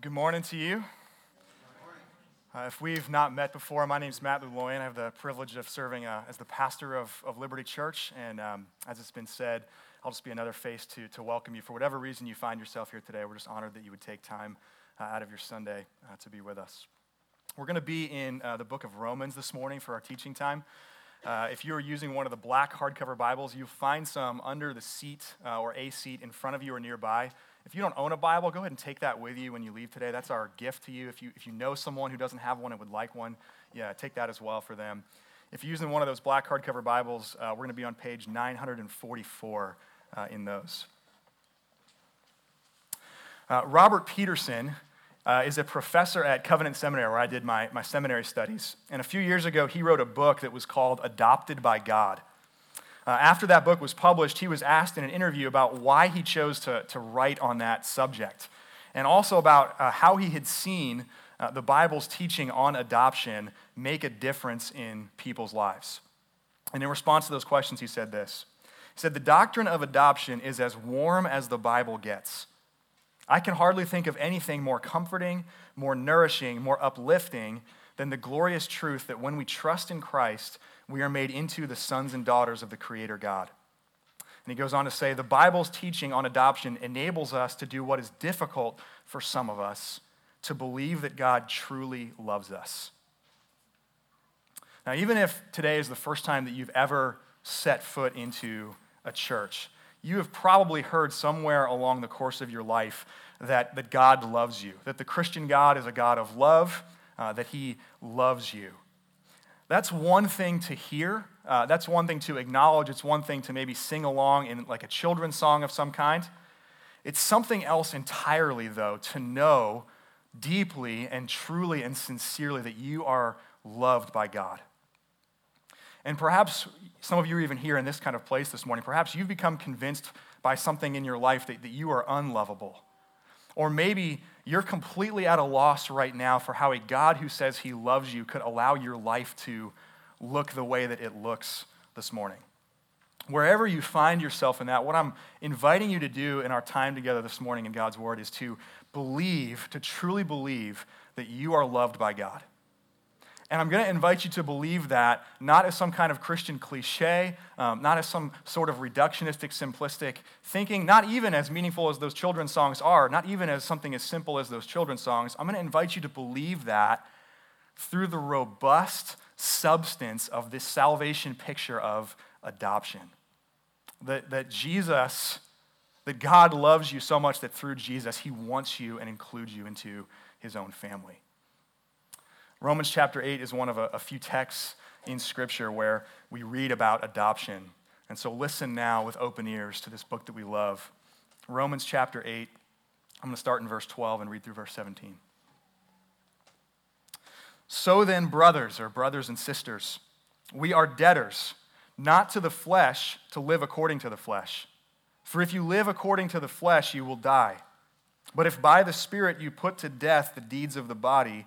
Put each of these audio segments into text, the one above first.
good morning to you. Uh, if we've not met before, my name is Matt Luloyan. I have the privilege of serving uh, as the pastor of, of Liberty Church. And um, as it's been said, I'll just be another face to, to welcome you. For whatever reason you find yourself here today, we're just honored that you would take time uh, out of your Sunday uh, to be with us. We're going to be in uh, the book of Romans this morning for our teaching time. Uh, if you are using one of the black hardcover Bibles, you'll find some under the seat or a seat in front of you or nearby. If you don't own a Bible, go ahead and take that with you when you leave today. That's our gift to you. If you, if you know someone who doesn't have one and would like one, yeah, take that as well for them. If you're using one of those black hardcover Bibles, uh, we're going to be on page 944 uh, in those. Uh, Robert Peterson uh, is a professor at Covenant Seminary, where I did my, my seminary studies. And a few years ago, he wrote a book that was called Adopted by God. Uh, after that book was published, he was asked in an interview about why he chose to, to write on that subject, and also about uh, how he had seen uh, the Bible's teaching on adoption make a difference in people's lives. And in response to those questions, he said this He said, The doctrine of adoption is as warm as the Bible gets. I can hardly think of anything more comforting, more nourishing, more uplifting than the glorious truth that when we trust in Christ, we are made into the sons and daughters of the Creator God. And he goes on to say the Bible's teaching on adoption enables us to do what is difficult for some of us to believe that God truly loves us. Now, even if today is the first time that you've ever set foot into a church, you have probably heard somewhere along the course of your life that, that God loves you, that the Christian God is a God of love, uh, that he loves you. That's one thing to hear. Uh, that's one thing to acknowledge. It's one thing to maybe sing along in like a children's song of some kind. It's something else entirely, though, to know deeply and truly and sincerely that you are loved by God. And perhaps some of you are even here in this kind of place this morning. Perhaps you've become convinced by something in your life that, that you are unlovable. Or maybe you're completely at a loss right now for how a God who says he loves you could allow your life to look the way that it looks this morning. Wherever you find yourself in that, what I'm inviting you to do in our time together this morning in God's Word is to believe, to truly believe that you are loved by God. And I'm going to invite you to believe that not as some kind of Christian cliche, um, not as some sort of reductionistic, simplistic thinking, not even as meaningful as those children's songs are, not even as something as simple as those children's songs. I'm going to invite you to believe that through the robust substance of this salvation picture of adoption. That, that Jesus, that God loves you so much that through Jesus, he wants you and includes you into his own family. Romans chapter 8 is one of a, a few texts in Scripture where we read about adoption. And so listen now with open ears to this book that we love. Romans chapter 8. I'm going to start in verse 12 and read through verse 17. So then, brothers, or brothers and sisters, we are debtors, not to the flesh, to live according to the flesh. For if you live according to the flesh, you will die. But if by the Spirit you put to death the deeds of the body,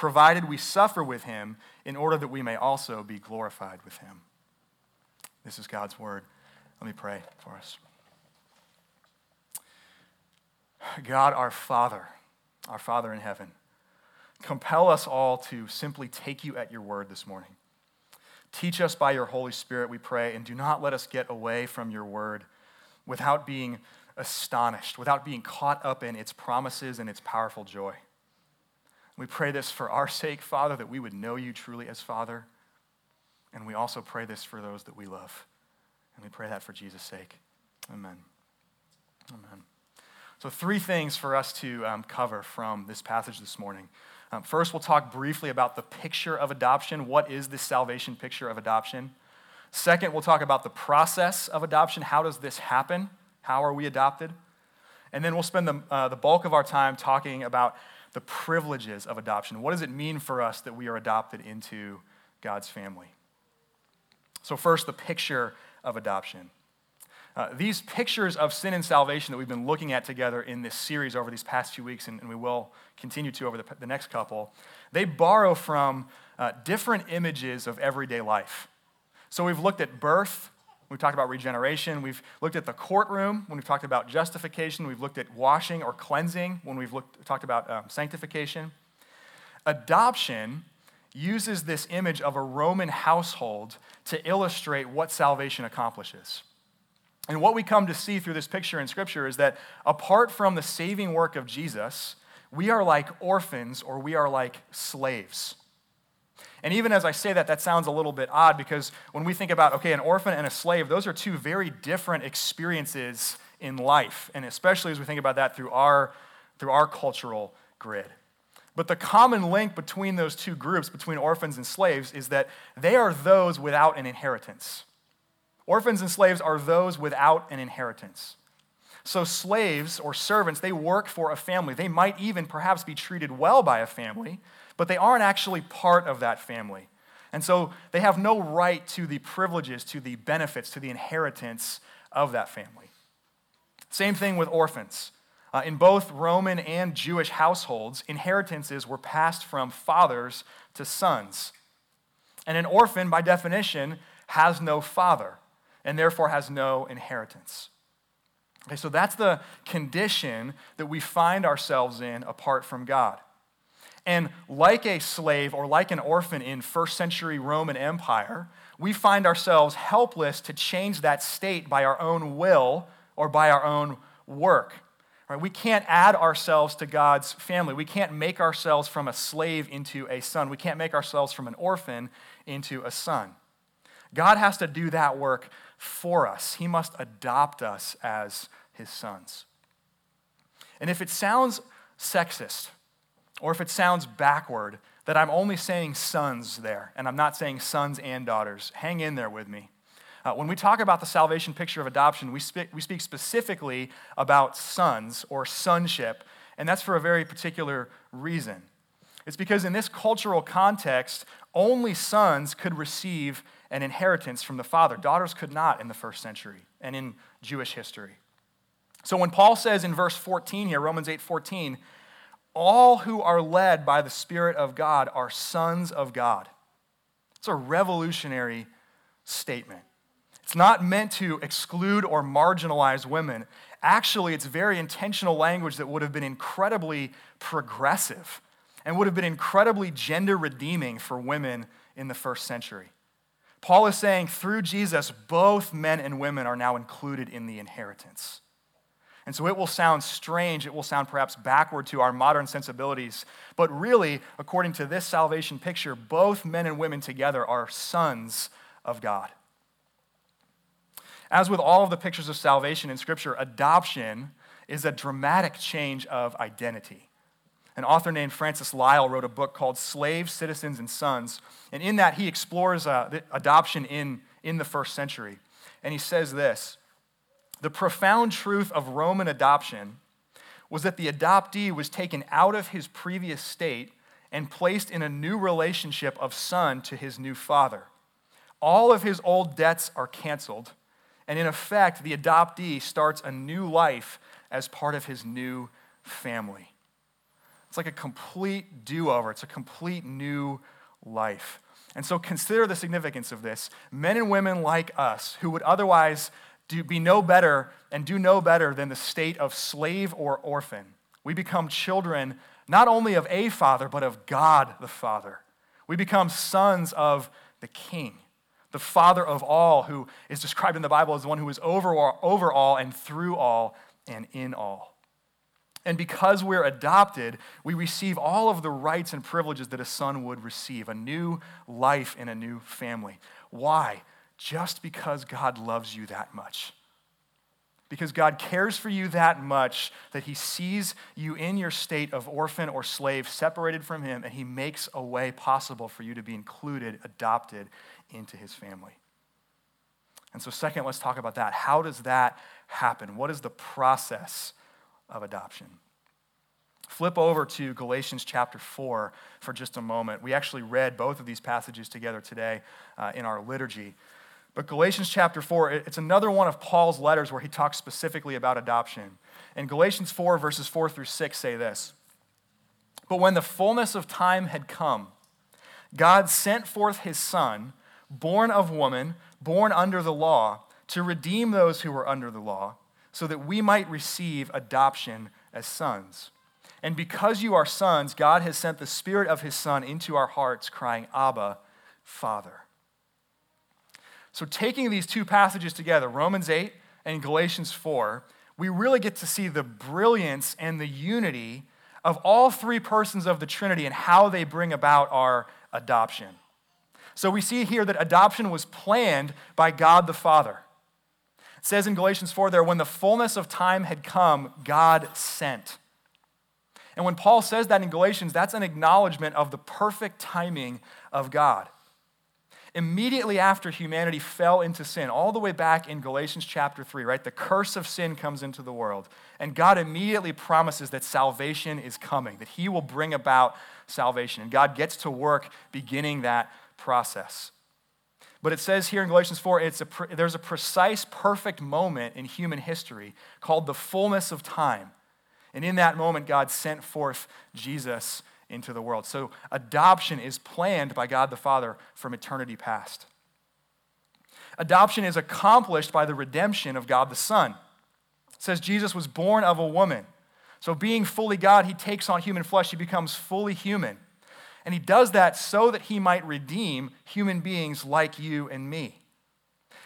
provided we suffer with Him in order that we may also be glorified with him. This is God's word. Let me pray for us. God, our Father, our Father in heaven, compel us all to simply take you at your word this morning. Teach us by your Holy Spirit, we pray, and do not let us get away from your word without being astonished, without being caught up in its promises and its powerful joy. We pray this for our sake, Father, that we would know you truly as Father. And we also pray this for those that we love. And we pray that for Jesus' sake. Amen. Amen. So, three things for us to um, cover from this passage this morning. Um, first, we'll talk briefly about the picture of adoption. What is this salvation picture of adoption? Second, we'll talk about the process of adoption. How does this happen? How are we adopted? And then we'll spend the, uh, the bulk of our time talking about the privileges of adoption. What does it mean for us that we are adopted into God's family? So, first, the picture of adoption. Uh, these pictures of sin and salvation that we've been looking at together in this series over these past few weeks, and, and we will continue to over the, the, next couple, they borrow from uh, different images of everyday life. So we've looked at birth, we've talked about regeneration, we've looked at the courtroom when we've talked about justification, we've looked at washing or cleansing when we've looked, talked about um, sanctification. Adoption uses this image of a Roman household to illustrate what salvation accomplishes. And what we come to see through this picture in Scripture is that apart from the saving work of Jesus, we are like orphans or we are like slaves. And even as I say that, that sounds a little bit odd because when we think about, okay, an orphan and a slave, those are two very different experiences in life. And especially as we think about that through our, through our cultural grid. But the common link between those two groups, between orphans and slaves, is that they are those without an inheritance. Orphans and slaves are those without an inheritance. So, slaves or servants, they work for a family. They might even perhaps be treated well by a family, but they aren't actually part of that family. And so they have no right to the privileges, to the benefits, to the inheritance of that family. Same thing with orphans. Uh, in both Roman and Jewish households, inheritances were passed from fathers to sons. And an orphan, by definition, has no father and therefore has no inheritance. Okay, so that's the condition that we find ourselves in apart from God. And like a slave or like an orphan in first century Roman Empire, we find ourselves helpless to change that state by our own will or by our own work. Right? We can't add ourselves to God's family. We can't make ourselves from a slave into a son. We can't make ourselves from an orphan into a son. God has to do that work for us. He must adopt us as his sons. And if it sounds sexist, or if it sounds backward, that I'm only saying sons there, and I'm not saying sons and daughters. Hang in there with me. Uh, when we talk about the salvation picture of adoption, we, speak, we speak specifically about sons or sonship, and that's for a very particular reason. It's because in this cultural context, only sons could receive an inheritance from the father. Daughters could not in the first century and in Jewish history. So when Paul says in verse 14 here, Romans 8 14, all who are led by the Spirit of God are sons of God. It's a revolutionary statement. It's not meant to exclude or marginalize women. Actually, it's very intentional language that would have been incredibly progressive and would have been incredibly gender redeeming for women in the first century. Paul is saying through Jesus, both men and women are now included in the inheritance. And so it will sound strange, it will sound perhaps backward to our modern sensibilities, but really, according to this salvation picture, both men and women together are sons of God. As with all of the pictures of salvation in Scripture, adoption is a dramatic change of identity. An author named Francis Lyall wrote a book called Slaves, Citizens, and Sons. And in that, he explores uh, adoption in, in the first century. And he says this the profound truth of Roman adoption was that the adoptee was taken out of his previous state and placed in a new relationship of son to his new father. All of his old debts are canceled, and in effect, the adoptee starts a new life as part of his new family. It's like a complete do over, it's a complete new life. And so consider the significance of this. Men and women like us, who would otherwise do, be no better and do no better than the state of slave or orphan. We become children not only of a father, but of God the Father. We become sons of the King, the Father of all, who is described in the Bible as the one who is over, over all and through all and in all. And because we're adopted, we receive all of the rights and privileges that a son would receive a new life in a new family. Why? Just because God loves you that much. Because God cares for you that much that He sees you in your state of orphan or slave, separated from Him, and He makes a way possible for you to be included, adopted into His family. And so, second, let's talk about that. How does that happen? What is the process of adoption? flip over to Galatians chapter 4 for just a moment. We actually read both of these passages together today uh, in our liturgy. But Galatians chapter 4, it's another one of Paul's letters where he talks specifically about adoption. And Galatians 4, verses 4 through 6 say this But when the fullness of time had come, God sent forth his Son, born of woman, born under the law, to redeem those who were under the law, so that we might receive adoption as sons. And because you are sons, God has sent the Spirit of his Son into our hearts, crying, Abba, Father. So, taking these two passages together, Romans 8 and Galatians 4, we really get to see the brilliance and the unity of all three persons of the Trinity and how they bring about our adoption. So, we see here that adoption was planned by God the Father. It says in Galatians 4 there, when the fullness of time had come, God sent. And when Paul says that in Galatians, that's an acknowledgement of the perfect timing of God immediately after humanity fell into sin, all the way back in Galatians chapter 3, right? The curse of sin comes into the world. And God immediately promises that salvation is coming, that He will bring about salvation. And God gets to work beginning that process. But it says here in Galatians 4, it's a, there's a precise, perfect moment in human history called the fullness of time. And in that moment, God sent forth Jesus into the world. So adoption is planned by God the Father from eternity past. Adoption is accomplished by the redemption of God the Son. It says Jesus was born of a woman. So, being fully God, he takes on human flesh, he becomes fully human. And he does that so that he might redeem human beings like you and me.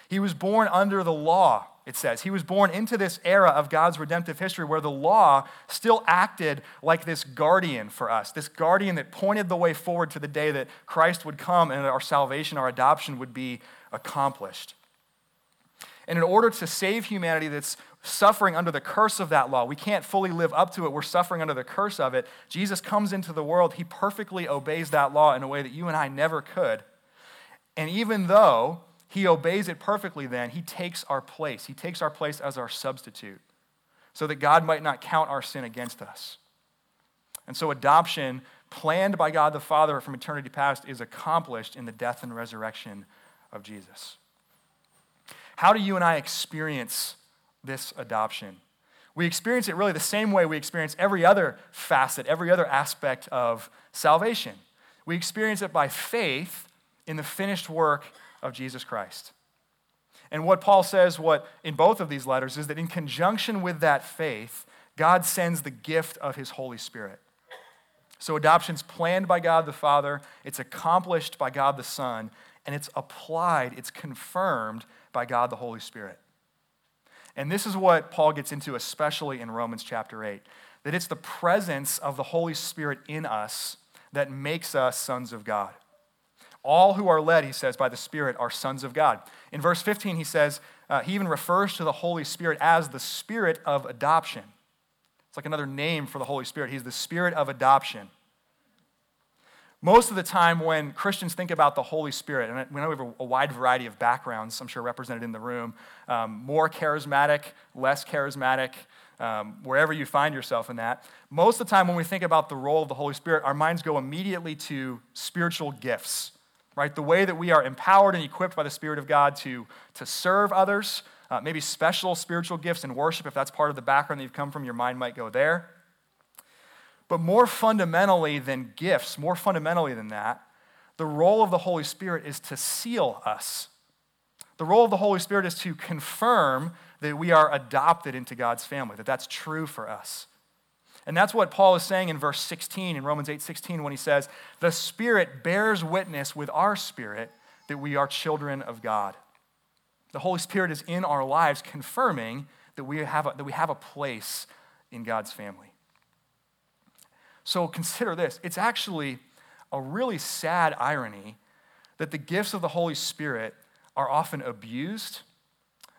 He was born under the law, it says. He was born into this era of God's redemptive history where the law still acted like this guardian for us, this guardian that pointed the way forward to the day that Christ would come and our salvation, our adoption would be accomplished. And in order to save humanity that's suffering under the curse of that law, we can't fully live up to it, we're suffering under the curse of it. Jesus comes into the world, he perfectly obeys that law in a way that you and I never could. And even though he obeys it perfectly, then. He takes our place. He takes our place as our substitute so that God might not count our sin against us. And so, adoption, planned by God the Father from eternity past, is accomplished in the death and resurrection of Jesus. How do you and I experience this adoption? We experience it really the same way we experience every other facet, every other aspect of salvation. We experience it by faith in the finished work of Jesus Christ. And what Paul says what in both of these letters is that in conjunction with that faith, God sends the gift of his Holy Spirit. So adoption's planned by God the Father, it's accomplished by God the Son, and it's applied, it's confirmed by God the Holy Spirit. And this is what Paul gets into especially in Romans chapter 8, that it's the presence of the Holy Spirit in us that makes us sons of God. All who are led, he says, by the Spirit are sons of God. In verse 15, he says, uh, he even refers to the Holy Spirit as the Spirit of adoption. It's like another name for the Holy Spirit. He's the Spirit of adoption. Most of the time, when Christians think about the Holy Spirit, and we know we have a wide variety of backgrounds, I'm sure represented in the room, um, more charismatic, less charismatic, um, wherever you find yourself in that. Most of the time, when we think about the role of the Holy Spirit, our minds go immediately to spiritual gifts right? The way that we are empowered and equipped by the Spirit of God to, to serve others, uh, maybe special spiritual gifts in worship, if that's part of the background that you've come from, your mind might go there. But more fundamentally than gifts, more fundamentally than that, the role of the Holy Spirit is to seal us. The role of the Holy Spirit is to confirm that we are adopted into God's family, that that's true for us. And that's what Paul is saying in verse 16, in Romans 8 16, when he says, The Spirit bears witness with our spirit that we are children of God. The Holy Spirit is in our lives, confirming that we have a, that we have a place in God's family. So consider this it's actually a really sad irony that the gifts of the Holy Spirit are often abused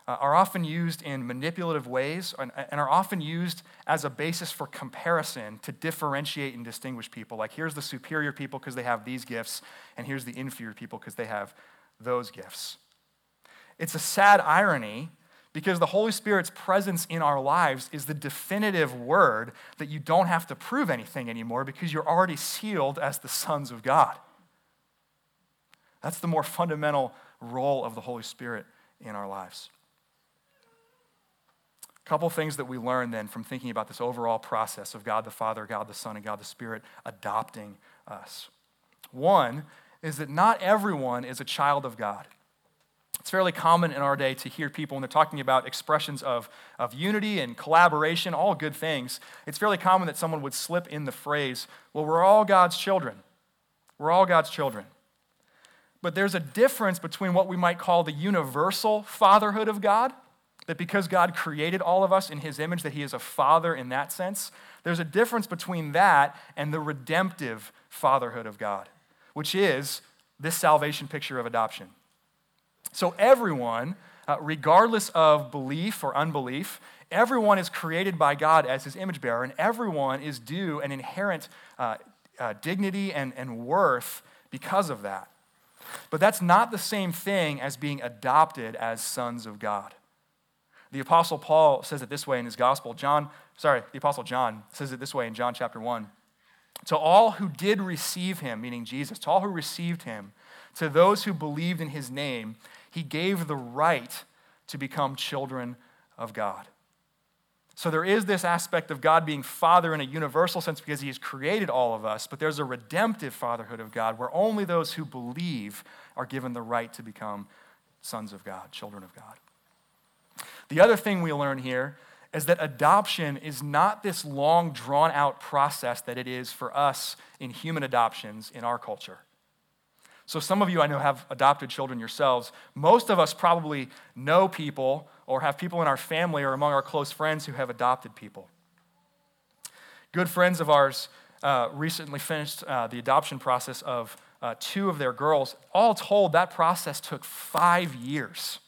uh, are often used in manipulative ways and, and are often used as a basis for comparison to differentiate and distinguish people. Like, here's the superior people because they have these gifts, and here's the inferior people because they have those gifts. It's a sad irony Because the Holy Spirit's presence in our lives is the definitive word that you don't have to prove anything anymore because you're already sealed as the sons of God. That's the more fundamental role of the Holy Spirit in our lives. Couple things that we learn then from thinking about this overall process of God the Father, God the Son, and God the Spirit adopting us. One is that not everyone is a child of God. It's fairly common in our day to hear people when they're talking about expressions of, of unity and collaboration, all good things. It's fairly common that someone would slip in the phrase, well, we're all God's children. We're all God's children. But there's a difference between what we might call the universal fatherhood of God that because God created all of us in his image, that he is a father in that sense. There's a difference between that and the redemptive fatherhood of God, which is this salvation picture of adoption. So, everyone, uh, regardless of belief or unbelief, everyone is created by God as his image bearer, and everyone is due an inherent uh, uh, dignity and, and worth because of that. But that's not the same thing as being adopted as sons of God. The Apostle Paul says it this way in his gospel. John, sorry, the Apostle John says it this way in John chapter 1. To all who did receive him, meaning Jesus, to all who received him, to those who believed in his name, he gave the right to become children of God. So there is this aspect of God being Father in a universal sense because He has created all of us, but there's a redemptive fatherhood of God where only those who believe are given the right to become sons of God, children of God. The other thing we learn here is that adoption is not this long, drawn out process that it is for us in human adoptions in our culture. So, some of you I know have adopted children yourselves. Most of us probably know people or have people in our family or among our close friends who have adopted people. Good friends of ours uh, recently finished uh, the adoption process of uh, two of their girls. All told, that process took five years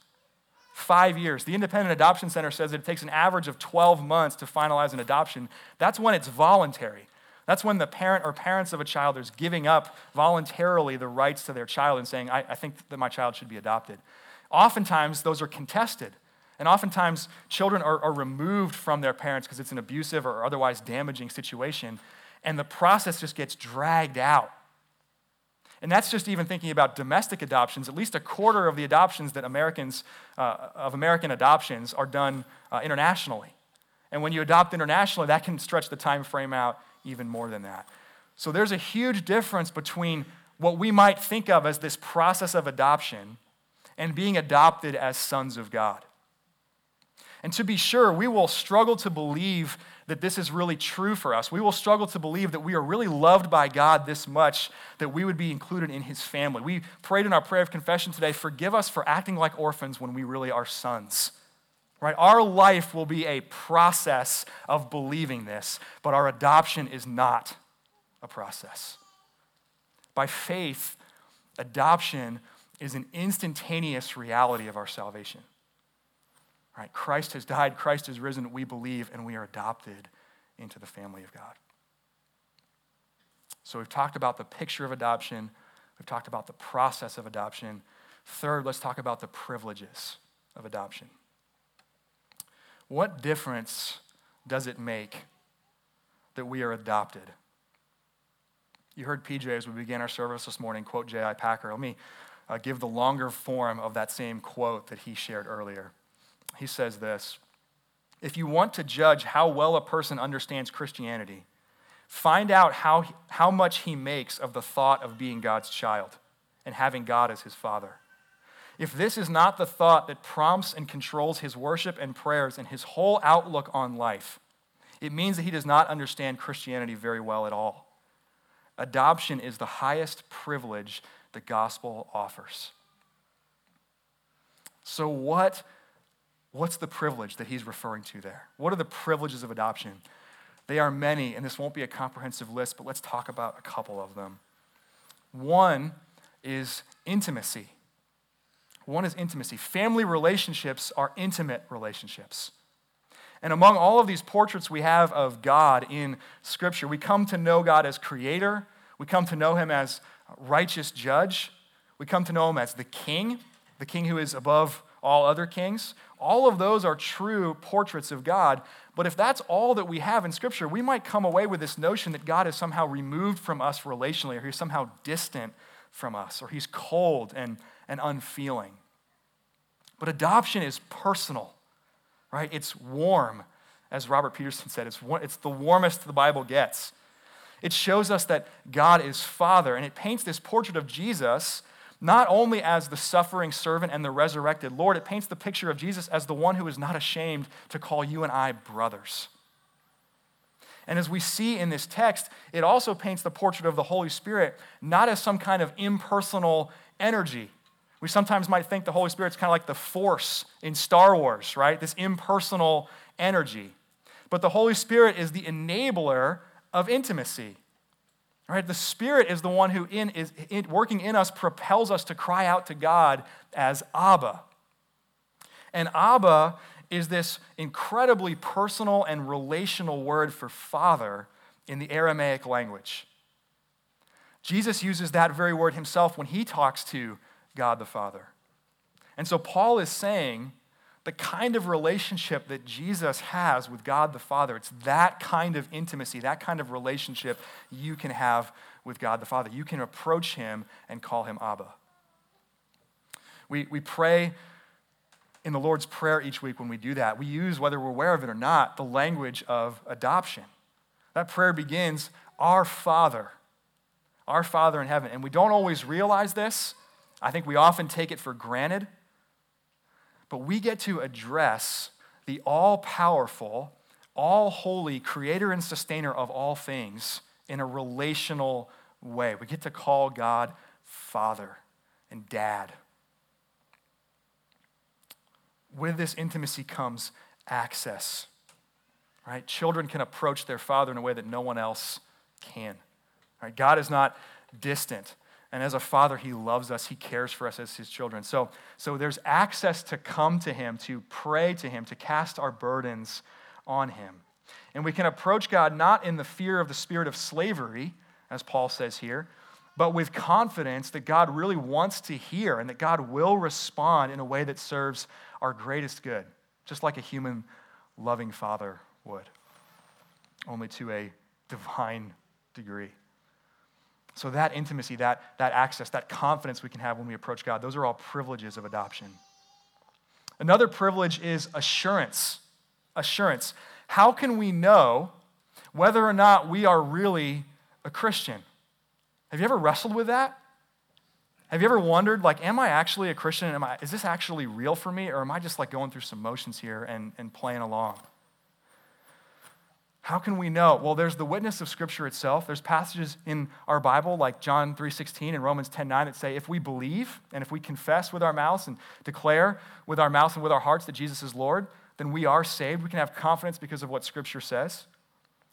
five years. The Independent Adoption Center says that it takes an average of 12 months to finalize an adoption. That's when it's voluntary. That's when the parent or parents of a child is giving up voluntarily the rights to their child and saying, I, I think that my child should be adopted. Oftentimes, those are contested. And oftentimes, children are, are removed from their parents because it's an abusive or otherwise damaging situation. And the process just gets dragged out. And that's just even thinking about domestic adoptions. At least a quarter of the adoptions that Americans, uh, of American adoptions, are done uh, internationally. And when you adopt internationally, that can stretch the time frame out even more than that. So there's a huge difference between what we might think of as this process of adoption and being adopted as sons of God. And to be sure, we will struggle to believe that this is really true for us. We will struggle to believe that we are really loved by God this much that we would be included in his family. We prayed in our prayer of confession today, forgive us for acting like orphans when we really are sons. Right? Our life will be a process of believing this, but our adoption is not a process. By faith, adoption is an instantaneous reality of our salvation. Right? Christ has died, Christ has risen, we believe, and we are adopted into the family of God. So we've talked about the picture of adoption, we've talked about the process of adoption. Third, let's talk about the privileges of adoption. What difference does it make that we are adopted? You heard PJ as we began our service this morning quote J.I. Packer. Let me uh, give the longer form of that same quote that he shared earlier he says this If you want to judge how well a person understands Christianity, find out how, how much he makes of the thought of being God's child and having God as his father. If this is not the thought that prompts and controls his worship and prayers and his whole outlook on life, it means that he does not understand Christianity very well at all. Adoption is the highest privilege the gospel offers. So, what What's the privilege that he's referring to there? What are the privileges of adoption? They are many, and this won't be a comprehensive list, but let's talk about a couple of them. One is intimacy. One is intimacy. Family relationships are intimate relationships. And among all of these portraits we have of God in Scripture, we come to know God as creator, we come to know him as righteous judge, we come to know him as the king, the king who is above all other kings. All of those are true portraits of God. But if that's all that we have in Scripture, we might come away with this notion that God is somehow removed from us relationally, or he's somehow distant from us, or he's cold and, and unfeeling. But adoption is personal, right? It's warm, as Robert Peterson said. It's, it's the warmest the Bible gets. It shows us that God is Father, and it paints this portrait of Jesus not only as the suffering servant and the resurrected Lord, it paints the picture of Jesus as the one who is not ashamed to call you and I brothers. And as we see in this text, it also paints the portrait of the Holy Spirit not as some kind of impersonal energy. We sometimes might think the Holy Spirit's kind of like the force in Star Wars, right? This impersonal energy. But the Holy Spirit is the enabler of intimacy. Right? The Spirit is the one who, in, is in, working in us, propels us to cry out to God as Abba. And Abba is this incredibly personal and relational word for father in the Aramaic language. Jesus uses that very word himself when he talks to God the Father. And so Paul is saying the kind of relationship that Jesus has with God the Father. It's that kind of intimacy, that kind of relationship you can have with God the Father. You can approach him and call him Abba. We, we pray in the Lord's Prayer each week when we do that. We use, whether we're aware of it or not, the language of adoption. That prayer begins, Our Father, our Father in heaven. And we don't always realize this. I think we often take it for granted. But we get to address the all powerful, all holy creator and sustainer of all things in a relational way. We get to call God Father and Dad. With this intimacy comes access. Right? Children can approach their father in a way that no one else can. Right? God is not distant. And as a father, he loves us. He cares for us as his children. So, so there's access to come to him, to pray to him, to cast our burdens on him. And we can approach God not in the fear of the spirit of slavery, as Paul says here, but with confidence that God really wants to hear and that God will respond in a way that serves our greatest good, just like a human loving father would, only to a divine degree. So, that intimacy, that, that access, that confidence we can have when we approach God, those are all privileges of adoption. Another privilege is assurance. Assurance. How can we know whether or not we are really a Christian? Have you ever wrestled with that? Have you ever wondered, like, am I actually a Christian? Am I, is this actually real for me? Or am I just like going through some motions here and, and playing along? How can we know? Well, there's the witness of Scripture itself. There's passages in our Bible like John 3:16 and Romans 10:9 that say if we believe and if we confess with our mouths and declare with our mouths and with our hearts that Jesus is Lord, then we are saved. We can have confidence because of what Scripture says.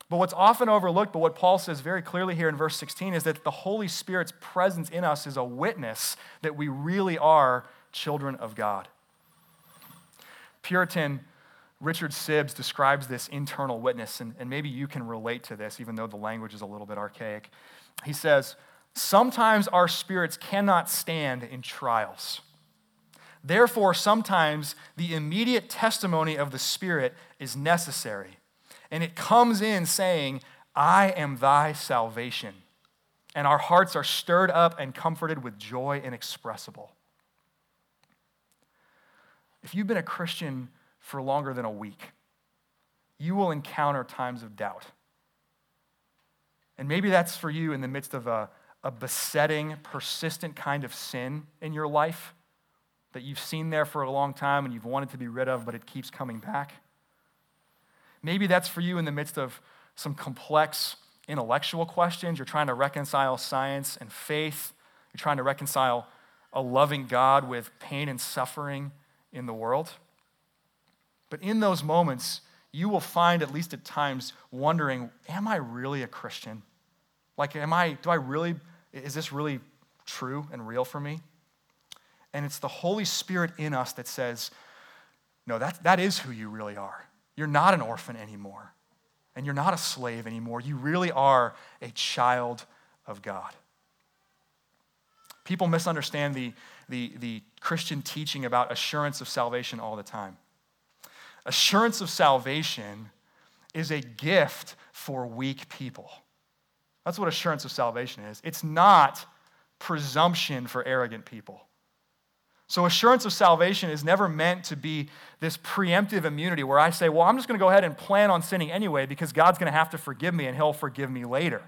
But what's often overlooked, but what Paul says very clearly here in verse 16, is that the Holy Spirit's presence in us is a witness that we really are children of God. Puritan Richard Sibbes describes this internal witness, and, and maybe you can relate to this, even though the language is a little bit archaic. He says, Sometimes our spirits cannot stand in trials. Therefore, sometimes the immediate testimony of the Spirit is necessary. And it comes in saying, I am thy salvation. And our hearts are stirred up and comforted with joy inexpressible. If you've been a Christian for longer than a week, you will encounter times of doubt. And maybe that's for you in the midst of a, a besetting, persistent kind of sin in your life that you've seen there for a long time and you've wanted to be rid of, but it keeps coming back. Maybe that's for you in the midst of some complex intellectual questions. You're trying to reconcile science and faith. You're trying to reconcile a loving God with pain and suffering in the world. But in those moments, you will find, at least at times, wondering, am I really a Christian? Like, am I, do I really, is this really true and real for me? And it's the Holy Spirit in us that says, no, that, that is who you really are. You're not an orphan anymore, and you're not a slave anymore. You really are a child of God. People misunderstand the, the, the Christian teaching about assurance of salvation all the time. Assurance of salvation is a gift for weak people. That's what assurance of salvation is. It's not presumption for arrogant people. So, assurance of salvation is never meant to be this preemptive immunity where I say, well, I'm just going to go ahead and plan on sinning anyway because God's going to have to forgive me and He'll forgive me later.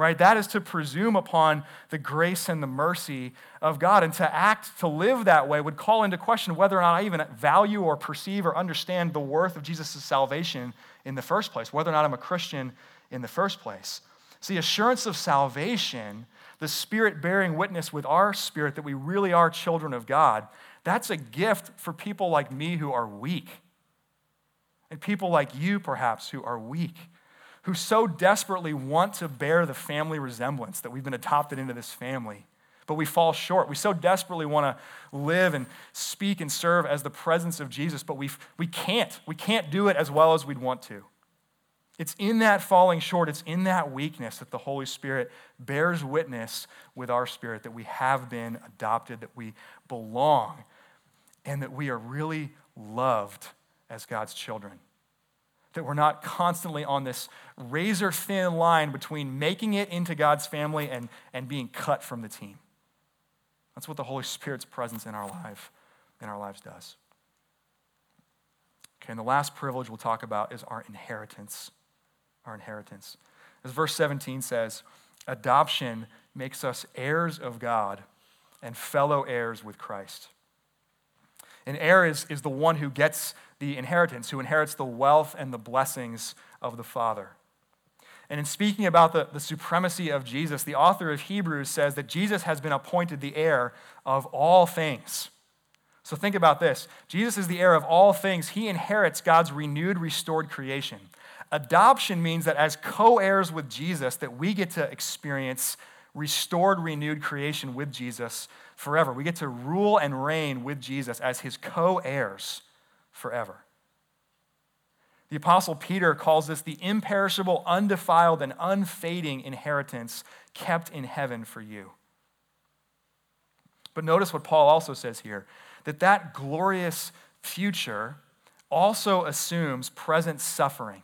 Right? That is to presume upon the grace and the mercy of God. And to act, to live that way would call into question whether or not I even value or perceive or understand the worth of Jesus' salvation in the first place, whether or not I'm a Christian in the first place. See, assurance of salvation the Spirit bearing witness with our spirit that we really are children of God, that's a gift for people like me who are weak. And people like you, perhaps, who are weak, who so desperately want to bear the family resemblance that we've been adopted into this family. But we fall short. We so desperately want to live and speak and serve as the presence of Jesus, but we, we can't. We can't do it as well as we'd want to. It's in that falling short, it's in that weakness that the Holy Spirit bears witness with our spirit that we have been adopted, that we belong, and that we are really loved as God's children. That we're not constantly on this razor thin line between making it into God's family and, and being cut from the team. That's what the Holy Spirit's presence in our life in our lives does. Okay, and the last privilege we'll talk about is our inheritance our inheritance. As verse 17 says, adoption makes us heirs of God and fellow heirs with Christ. An heir is, is the one who gets the inheritance, who inherits the wealth and the blessings of the Father. And in speaking about the, the supremacy of Jesus, the author of Hebrews says that Jesus has been appointed the heir of all things. So think about this Jesus is the heir of all things. He inherits God's renewed, restored creation. Adoption means that as co-heirs with Jesus, that we get to experience restored, renewed creation with Jesus forever. We get to rule and reign with Jesus as his co-heirs forever. The Apostle Peter calls this the imperishable, undefiled, and unfading inheritance kept in heaven for you. But notice what Paul also says here that that glorious future also assumes present suffering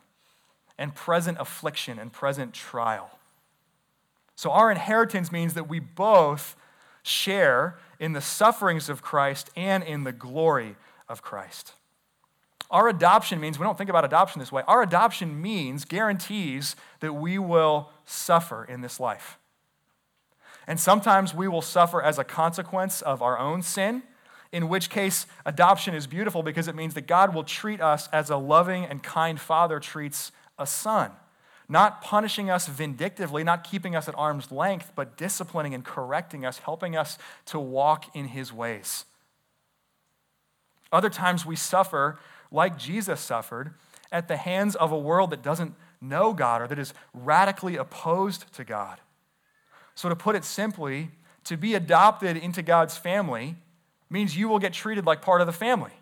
and present affliction and present trial. So, our inheritance means that we both share in the sufferings of Christ and in the glory of Christ. Our adoption means, we don't think about adoption this way, our adoption means, guarantees that we will suffer in this life. And sometimes we will suffer as a consequence of our own sin, in which case adoption is beautiful because it means that God will treat us as a loving and kind father treats a son, not punishing us vindictively, not keeping us at arm's length, but disciplining and correcting us, helping us to walk in his ways. Other times we suffer like Jesus suffered at the hands of a world that doesn't know God or that is radically opposed to God. So, to put it simply, to be adopted into God's family means you will get treated like part of the family.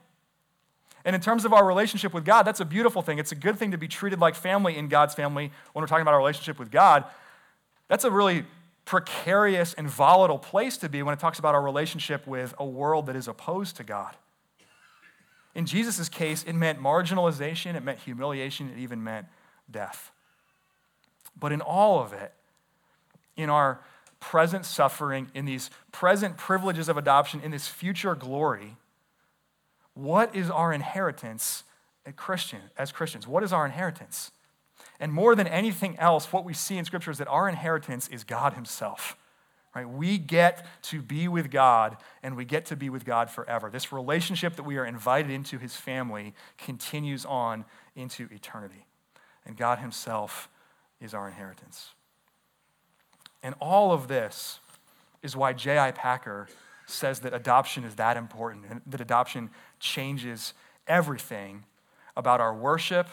And in terms of our relationship with God, that's a beautiful thing. It's a good thing to be treated like family in God's family when we're talking about our relationship with God. That's a really precarious and volatile place to be when it talks about our relationship with a world that is opposed to God. In Jesus' case, it meant marginalization, it meant humiliation, it even meant death. But in all of it, in our present suffering, in these present privileges of adoption, in this future glory, what is our inheritance as, Christian, as Christians? What is our inheritance? And more than anything else, what we see in Scripture is that our inheritance is God Himself. Right? We get to be with God and we get to be with God forever. This relationship that we are invited into His family continues on into eternity. And God Himself is our inheritance. And all of this is why J.I. Packer says that adoption is that important and that adoption changes everything about our worship,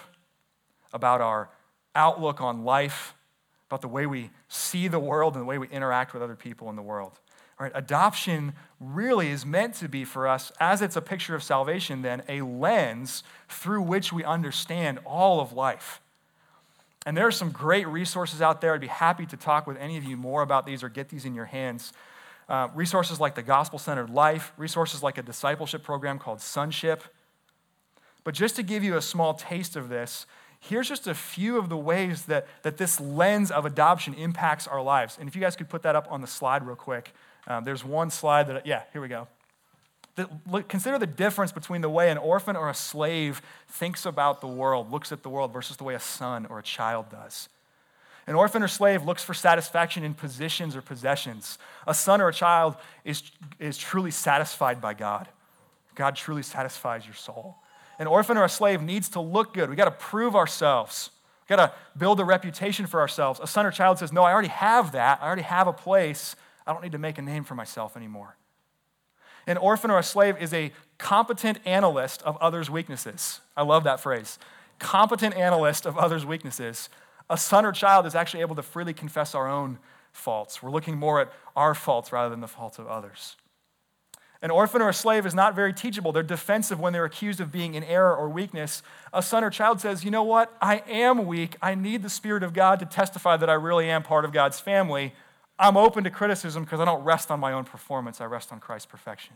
about our outlook on life, about the way we see the world and the way we interact with other people in the world. All right, adoption really is meant to be for us, as it's a picture of salvation, then a lens through which we understand all of life. And there are some great resources out there. I'd be happy to talk with any of you more about these or get these in your hands. Uh, resources like the Gospel Centered Life, resources like a discipleship program called Sonship. But just to give you a small taste of this, here's just a few of the ways that, that this lens of adoption impacts our lives. And if you guys could put that up on the slide real quick. Um, there's one slide that, yeah, here we go. The, look, consider the difference between the way an orphan or a slave thinks about the world, looks at the world, versus the way a son or a child does. An orphan or slave looks for satisfaction in positions or possessions. A son or a child is, is truly satisfied by God. God truly satisfies your soul. An orphan or a slave needs to look good. We got to prove ourselves. We got to build a reputation for ourselves. A son or child says, No, I already have that. I already have a place. I don't need to make a name for myself anymore. An orphan or a slave is a competent analyst of others' weaknesses. I love that phrase. Competent analyst of others' weaknesses. A son or child is actually able to freely confess our own faults. We're looking more at our faults rather than the faults of others. An orphan or a slave is not very teachable. They're defensive when they're accused of being in error or weakness. A son or child says, You know what? I am weak. I need the Spirit of God to testify that I really am part of God's family. I'm open to criticism because I don't rest on my own performance, I rest on Christ's perfection.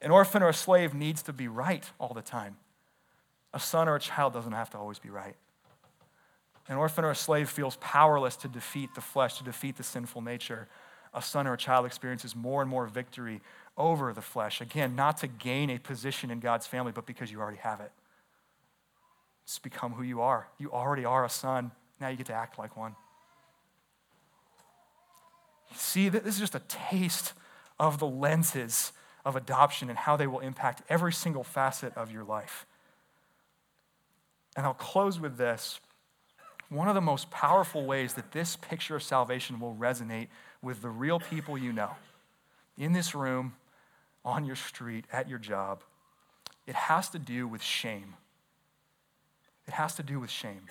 An orphan or a slave needs to be right all the time. A son or a child doesn't have to always be right. An orphan or a slave feels powerless to defeat the flesh, to defeat the sinful nature. A son or a child experiences more and more victory over the flesh. Again, not to gain a position in God's family, but because you already have it. It's become who you are. You already are a son. Now you get to act like one. See, this is just a taste of the lenses of adoption and how they will impact every single facet of your life. And I'll close with this one of the most powerful ways that this picture of salvation will resonate with the real people you know in this room, on your street, at your job, it has to do with shame. It has to do with shame.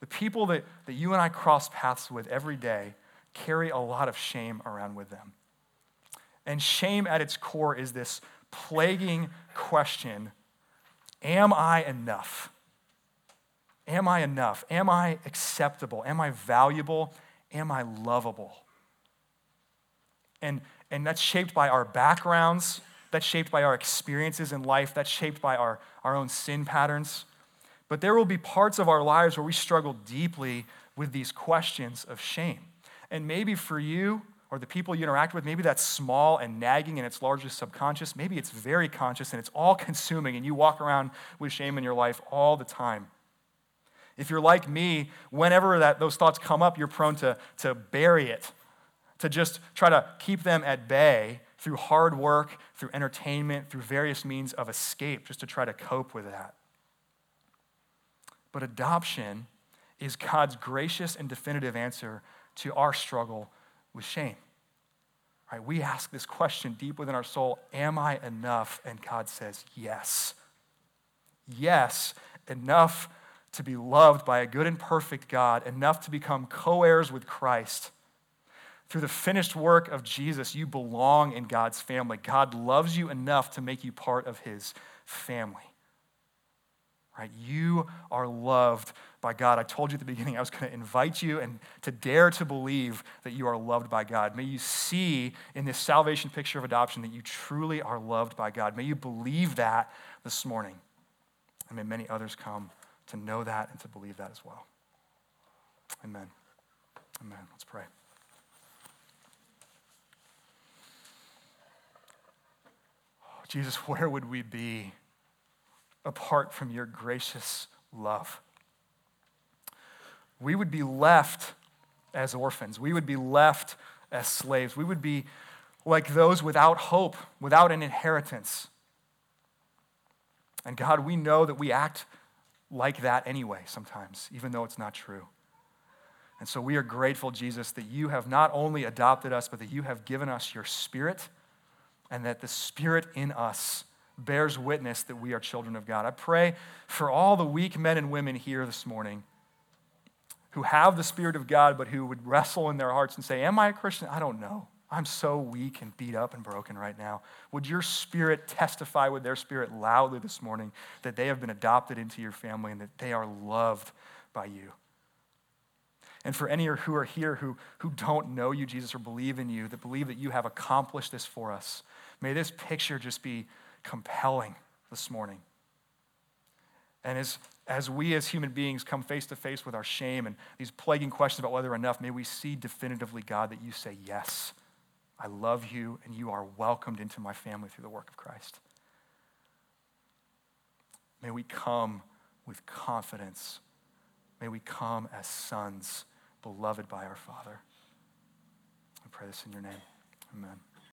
The people that, that you and I cross paths with every day carry a lot of shame around with them. And shame at its core is this plaguing question Am I enough? Am I enough? Am I acceptable? Am I valuable? Am I lovable? And, and that's shaped by our backgrounds, that's shaped by our experiences in life, that's shaped by our, our own sin patterns. But there will be parts of our lives where we struggle deeply with these questions of shame. And maybe for you or the people you interact with, maybe that's small and nagging and it's largely subconscious. Maybe it's very conscious and it's all consuming and you walk around with shame in your life all the time. If you're like me, whenever that, those thoughts come up, you're prone to, to bury it, to just try to keep them at bay through hard work, through entertainment, through various means of escape, just to try to cope with that. But adoption is God's gracious and definitive answer to our struggle with shame. Right? We ask this question deep within our soul Am I enough? And God says, Yes. Yes, enough to be loved by a good and perfect God, enough to become co heirs with Christ. Through the finished work of Jesus, you belong in God's family. God loves you enough to make you part of his family. Right? You are loved by God. I told you at the beginning I was going to invite you and to dare to believe that you are loved by God. May you see in this salvation picture of adoption that you truly are loved by God. May you believe that this morning. And may many others come to know that and to believe that as well. Amen. Amen. Let's pray. Oh, Jesus, where would we be apart from your gracious love? We would be left as orphans. We would be left as slaves. We would be like those without hope, without an inheritance. And God, we know that we act like that anyway sometimes, even though it's not true. And so we are grateful, Jesus, that you have not only adopted us, but that you have given us your spirit, and that the spirit in us bears witness that we are children of God. I pray for all the weak men and women here this morning who have the spirit of God, but who would wrestle in their hearts and say, Am I a Christian? I don't know. I'm so weak and beat up and broken right now. Would your spirit testify with their spirit loudly this morning that they have been adopted into your family and that they are loved by you? And for any who are here who, who don't know you, Jesus, or believe in you, that believe that you have accomplished this for us, may this picture just be compelling this morning. And as, as we as human beings come face to face with our shame and these plaguing questions about whether enough, may we see definitively, God, that you say, Yes, I love you, and you are welcomed into my family through the work of Christ. May we come with confidence. May we come as sons, beloved by our Father. I pray this in your name. Amen.